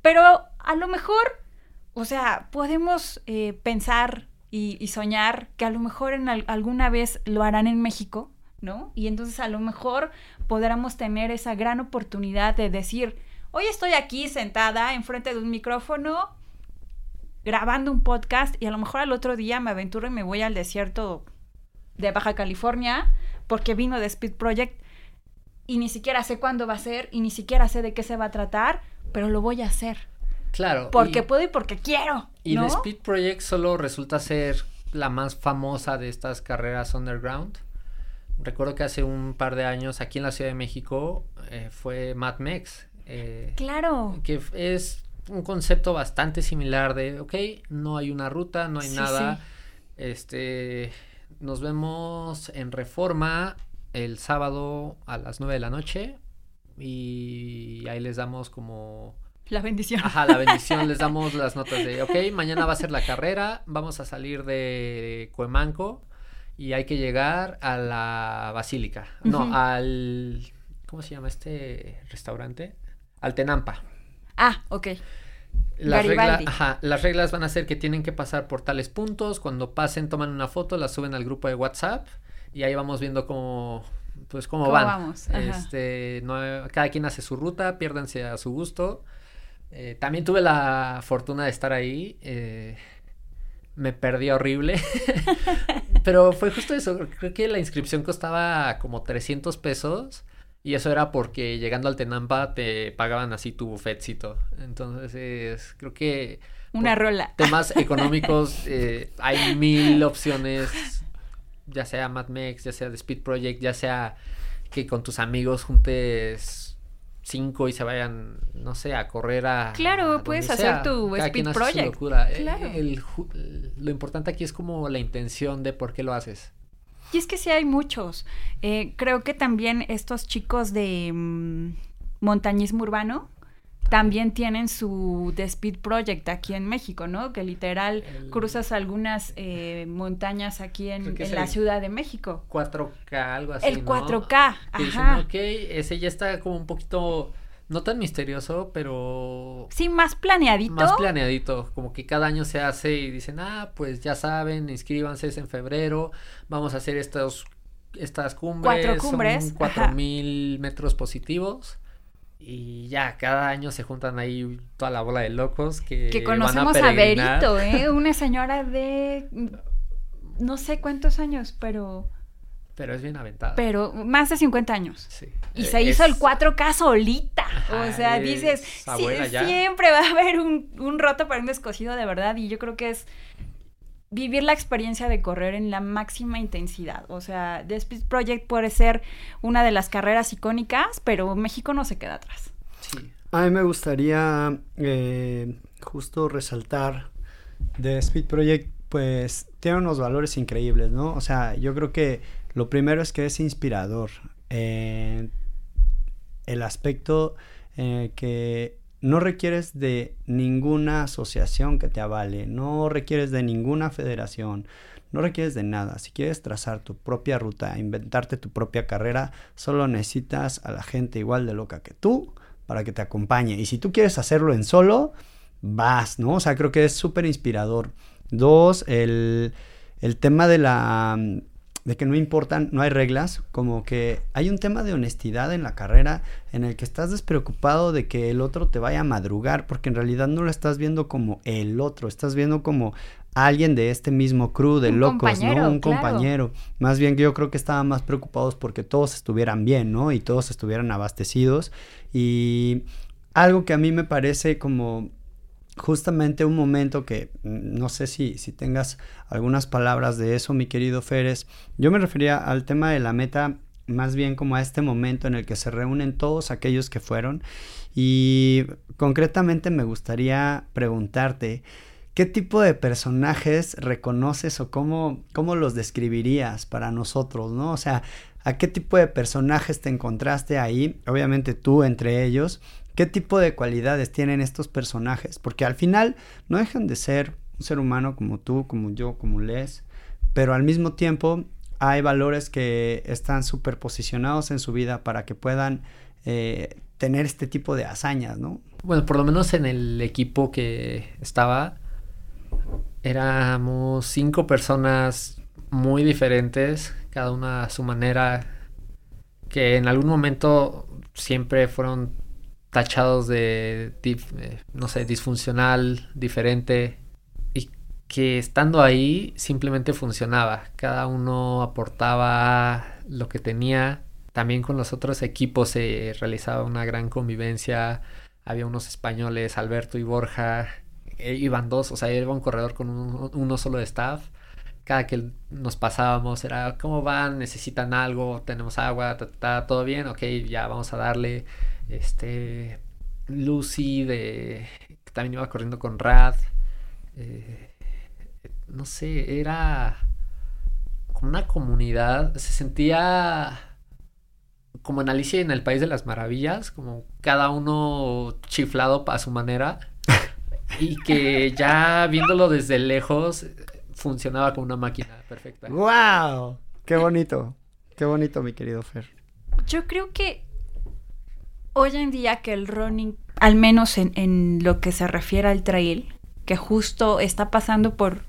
Pero a lo mejor, o sea, podemos eh, pensar y, soñar que a lo mejor en alguna vez lo harán en México, ¿no? Y entonces a lo mejor podremos tener esa gran oportunidad de decir, hoy estoy aquí sentada enfrente de un micrófono grabando un podcast y a lo mejor al otro día me aventuro y me voy al desierto de Baja California porque vino de Speed Project y ni siquiera sé cuándo va a ser y ni siquiera sé de qué se va a tratar, pero lo voy a hacer. Claro. Porque puedo y porque quiero. Y The Speed Project solo resulta ser la más famosa de estas carreras underground. Recuerdo que hace un par de años aquí en la Ciudad de México eh, fue Mad Max. Eh, claro. Que es un concepto bastante similar de, ok, no hay una ruta, no hay nada. Este, nos vemos en Reforma el sábado a las 9 de la noche y ahí les damos como la bendición. Ajá, la bendición. Les [laughs] damos las notas de, ok, mañana va a ser la carrera, vamos a salir de Cuemanco y hay que llegar a la Basílica. No, al... ¿Cómo se llama este restaurante? Al Tenampa. Ah, ok. Las, reglas, ajá, las reglas van a ser que tienen que pasar por tales puntos. Cuando pasen, toman una foto, la suben al grupo de WhatsApp y ahí vamos viendo cómo, pues cómo, van. Vamos? Este, no, cada quien hace su ruta, piérdanse a su gusto. Eh, también tuve la fortuna de estar ahí. Eh, me perdí horrible. [laughs] Pero fue justo eso. Creo que la inscripción costaba como 300 pesos. Y eso era porque llegando al Tenampa te pagaban así tu buffetcito. Entonces, creo que... Una rola. Temas [laughs] económicos, eh, hay mil opciones. Ya sea Mad Max, ya sea The Speed Project, ya sea que con tus amigos juntes cinco y se vayan, no sé, a correr a. Claro, puedes hacer tu speed project. Lo importante aquí es como la intención de por qué lo haces. Y es que sí hay muchos. Eh, creo que también estos chicos de mm, montañismo urbano también tienen su The Speed Project aquí en México, ¿no? Que literal cruzas algunas eh, montañas aquí en, la Ciudad de México. 4K, algo así. El 4K, ajá. ok, ese ya está como un poquito, no tan misterioso, pero... Sí, más planeadito. Más planeadito, como que cada año se hace y dicen, ah, pues ya saben, inscríbanse, es en febrero, vamos a hacer estos, estas cumbres. Cuatro cumbres. Son cuatro mil metros positivos y ya, cada año se juntan ahí toda la bola de locos que. Que conocemos a, Berito, ¿eh? [laughs] Una señora de. No sé cuántos años, pero. Pero es bien aventada. Pero más de 50 años. Sí. Y se hizo el 4K solita. o sea, dices, siempre va a haber un, un roto para un descosido de verdad. Y yo creo que es vivir la experiencia de correr en la máxima intensidad. O sea, The Speed Project puede ser una de las carreras icónicas, pero México no se queda atrás. Sí. A mí me gustaría eh, justo resaltar The Speed Project, pues tiene unos valores increíbles, ¿no? O sea, yo creo que lo primero es que es inspirador. Eh, el aspecto eh, que no requieres de ninguna asociación que te avale, no requieres de ninguna federación, no requieres de nada. Si quieres trazar tu propia ruta, inventarte tu propia carrera, solo necesitas a la gente igual de loca que tú para que te acompañe. Y si tú quieres hacerlo en solo, vas, ¿no? O sea, creo que es súper inspirador. Dos, el, el tema de la de que no importan, no hay reglas, como que hay un tema de honestidad en la carrera en el que estás despreocupado de que el otro te vaya a madrugar, porque en realidad no lo estás viendo como el otro, estás viendo como alguien de este mismo crew de locos, ¿no? Un compañero. Más bien que yo creo que estaban más preocupados porque todos estuvieran bien, ¿no? Y todos estuvieran abastecidos. Y algo que a mí me parece como justamente un momento que mm, no sé si, si tengas algunas palabras de eso, mi querido Férez. Yo me refería al tema de la meta más bien como a este momento en el que se reúnen todos aquellos que fueron y concretamente me gustaría preguntarte qué tipo de personajes reconoces o cómo, cómo los describirías para nosotros, ¿no? O sea, ¿a qué tipo de personajes te encontraste ahí? Obviamente tú entre ellos qué tipo de cualidades tienen estos personajes, porque al final no dejan de ser un ser humano como tú, como yo, como Les, pero al mismo tiempo hay valores que están superposicionados en su vida para que puedan eh, tener este tipo de hazañas, ¿no? Bueno, por lo menos en el equipo que estaba, éramos cinco personas muy diferentes, cada una a su manera, que en algún momento siempre fueron tachados de, eh, no sé, disfuncional, diferente, y que estando ahí simplemente funcionaba. Cada uno aportaba lo que tenía. También con los otros equipos se realizaba una gran convivencia. Había unos españoles, Alberto y Borja. E iban dos, o sea, iba un corredor con uno solo de staff cada que nos pasábamos era, ¿cómo van? ¿Necesitan algo? ¿Tenemos agua? ¿Está todo bien? Ok, ya vamos a darle. Este, Lucy de, que también iba corriendo con Rad. Eh, no sé, era como una comunidad, se sentía como en Alicia en el País de las Maravillas, como cada uno chiflado a su manera. y que ya viéndolo desde lejos funcionaba como una máquina perfecta. ¡Wow! ¡Qué bonito! Qué bonito, mi querido Fer. Yo creo que hoy en día que el running, al menos en, lo que se refiere al trail, que justo está pasando por,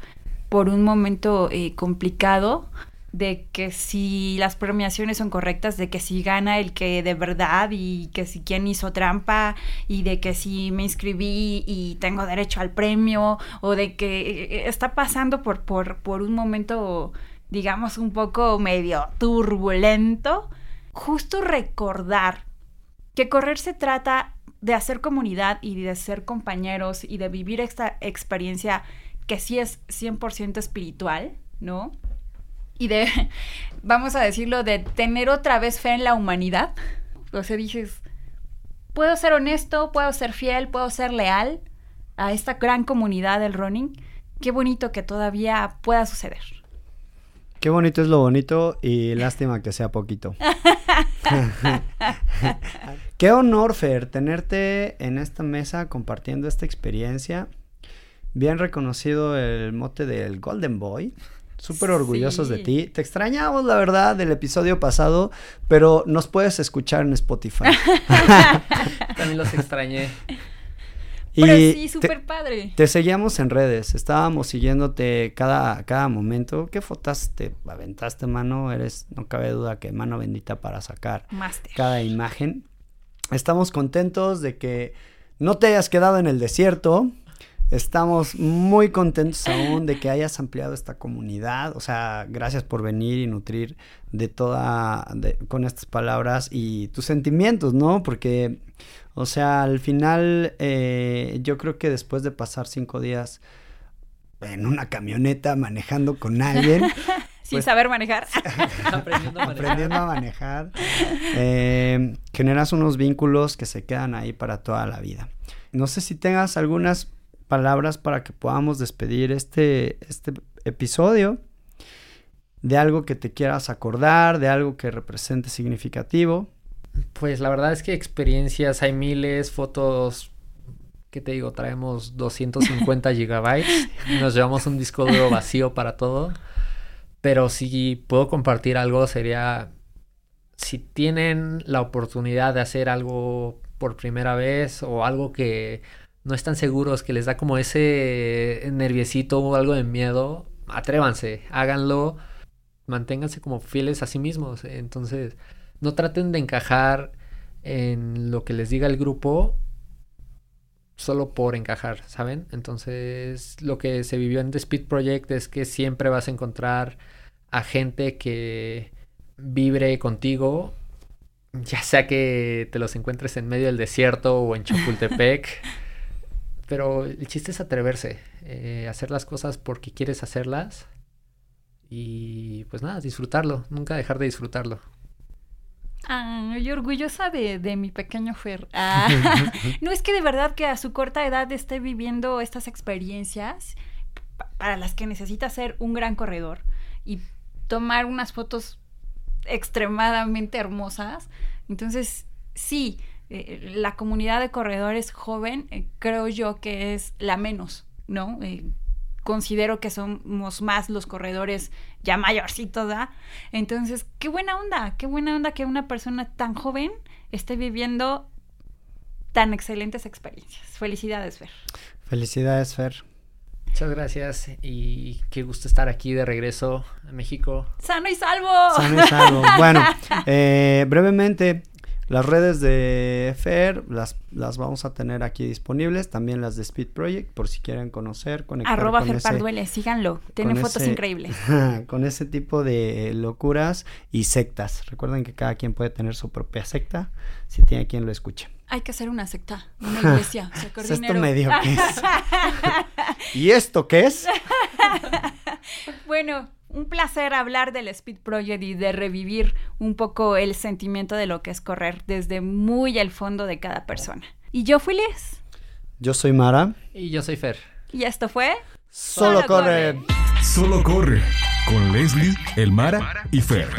por un momento eh, complicado, de que si las premiaciones son correctas, de que si gana el que de verdad y que si quien hizo trampa y de que si me inscribí y tengo derecho al premio o de que eh, eh, está pasando por, por, por un momento, digamos, un poco medio turbulento, justo recordar que correr se trata de hacer comunidad y de ser compañeros y de vivir esta experiencia que sí es 100% espiritual, ¿no? y de, [laughs] vamos a decirlo, de tener otra vez fe en la humanidad. O sea, dices, puedo ser honesto, puedo ser fiel, puedo ser leal a esta gran comunidad del running. Qué bonito que todavía pueda suceder. Qué bonito es lo bonito y lástima que sea poquito. [laughs] Qué honor, Fer, tenerte en esta mesa compartiendo esta experiencia. Bien reconocido el mote del Golden Boy súper orgullosos de ti. Te extrañamos, la verdad, del episodio pasado, pero nos puedes escuchar en Spotify. [laughs] También los extrañé. Y pero sí, súper padre. Te seguíamos en redes, estábamos siguiéndote cada, cada momento. ¿Qué fotos te aventaste, mano? Eres, no cabe duda que mano bendita para sacar cada imagen. Estamos contentos de que no te hayas quedado en el desierto, Estamos muy contentos aún de que hayas ampliado esta comunidad. O sea, gracias por venir y nutrir de toda, con estas palabras y tus sentimientos, ¿no? Porque, o sea, al final eh, yo creo que después de pasar cinco días en una camioneta manejando con alguien. [laughs] Sin pues saber manejar. [laughs] aprendiendo a manejar. Aprendiendo a manejar. Eh, generas unos vínculos que se quedan ahí para toda la vida. No sé si tengas algunas palabras para que podamos despedir este, este episodio de algo que te quieras acordar, de algo que represente significativo. Pues la verdad es que experiencias hay miles, fotos, ¿qué te digo? Traemos 250 [laughs] gigabytes, nos llevamos un disco duro vacío para todo, pero si puedo compartir algo sería, si tienen la oportunidad de hacer algo por primera vez o algo que no están seguros, que les da como ese nerviecito o algo de miedo, atrévanse, háganlo, manténganse como fieles a sí mismos. Entonces, no traten de encajar en lo que les diga el grupo solo por encajar, ¿saben? Entonces, lo que se vivió en The Speed Project es que siempre vas a encontrar a gente que vibre contigo, ya sea que te los encuentres en medio del desierto o en Chapultepec. [laughs] Pero el chiste es atreverse, eh, hacer las cosas porque quieres hacerlas y pues nada, disfrutarlo, nunca dejar de disfrutarlo. Ah, y orgullosa de, de mi pequeño Fer. Ah, [laughs] [laughs] no es que de verdad que a su corta edad esté viviendo estas experiencias para las que necesita ser un gran corredor y tomar unas fotos extremadamente hermosas. Entonces, sí, eh, la comunidad de corredores joven eh, creo yo que es la menos, ¿no? Eh, considero que somos más los corredores ya mayorcitos, ¿da? Entonces, qué buena onda, qué buena onda que una persona tan joven esté viviendo tan excelentes experiencias. Felicidades, Fer. Felicidades, Fer. Muchas gracias y qué gusto estar aquí de regreso a México. ¡Sano y salvo! Sano y salvo. [laughs] bueno, eh, brevemente, las redes de Fer las, las vamos a tener aquí disponibles, también las de Speed Project, por si quieren conocer, conectar Arroba con Fer ese- Parduele, síganlo. Tiene fotos ese- increíbles. [laughs] con ese tipo de locuras y sectas. Recuerden que cada quien puede tener su propia secta si tiene quien lo escuche. Hay que hacer una secta, una [laughs] iglesia, sacar Pues esto medio que es. [laughs] ¿Y esto qué es? [laughs] Bueno, un placer hablar del Speed Project y de revivir un poco el sentimiento de lo que es correr desde muy al fondo de cada persona. Y yo fui Liz. Yo soy Mara. Y yo soy Fer. Y esto fue... Solo, Solo corre. corre. Solo corre con Leslie, Elmara y Fer.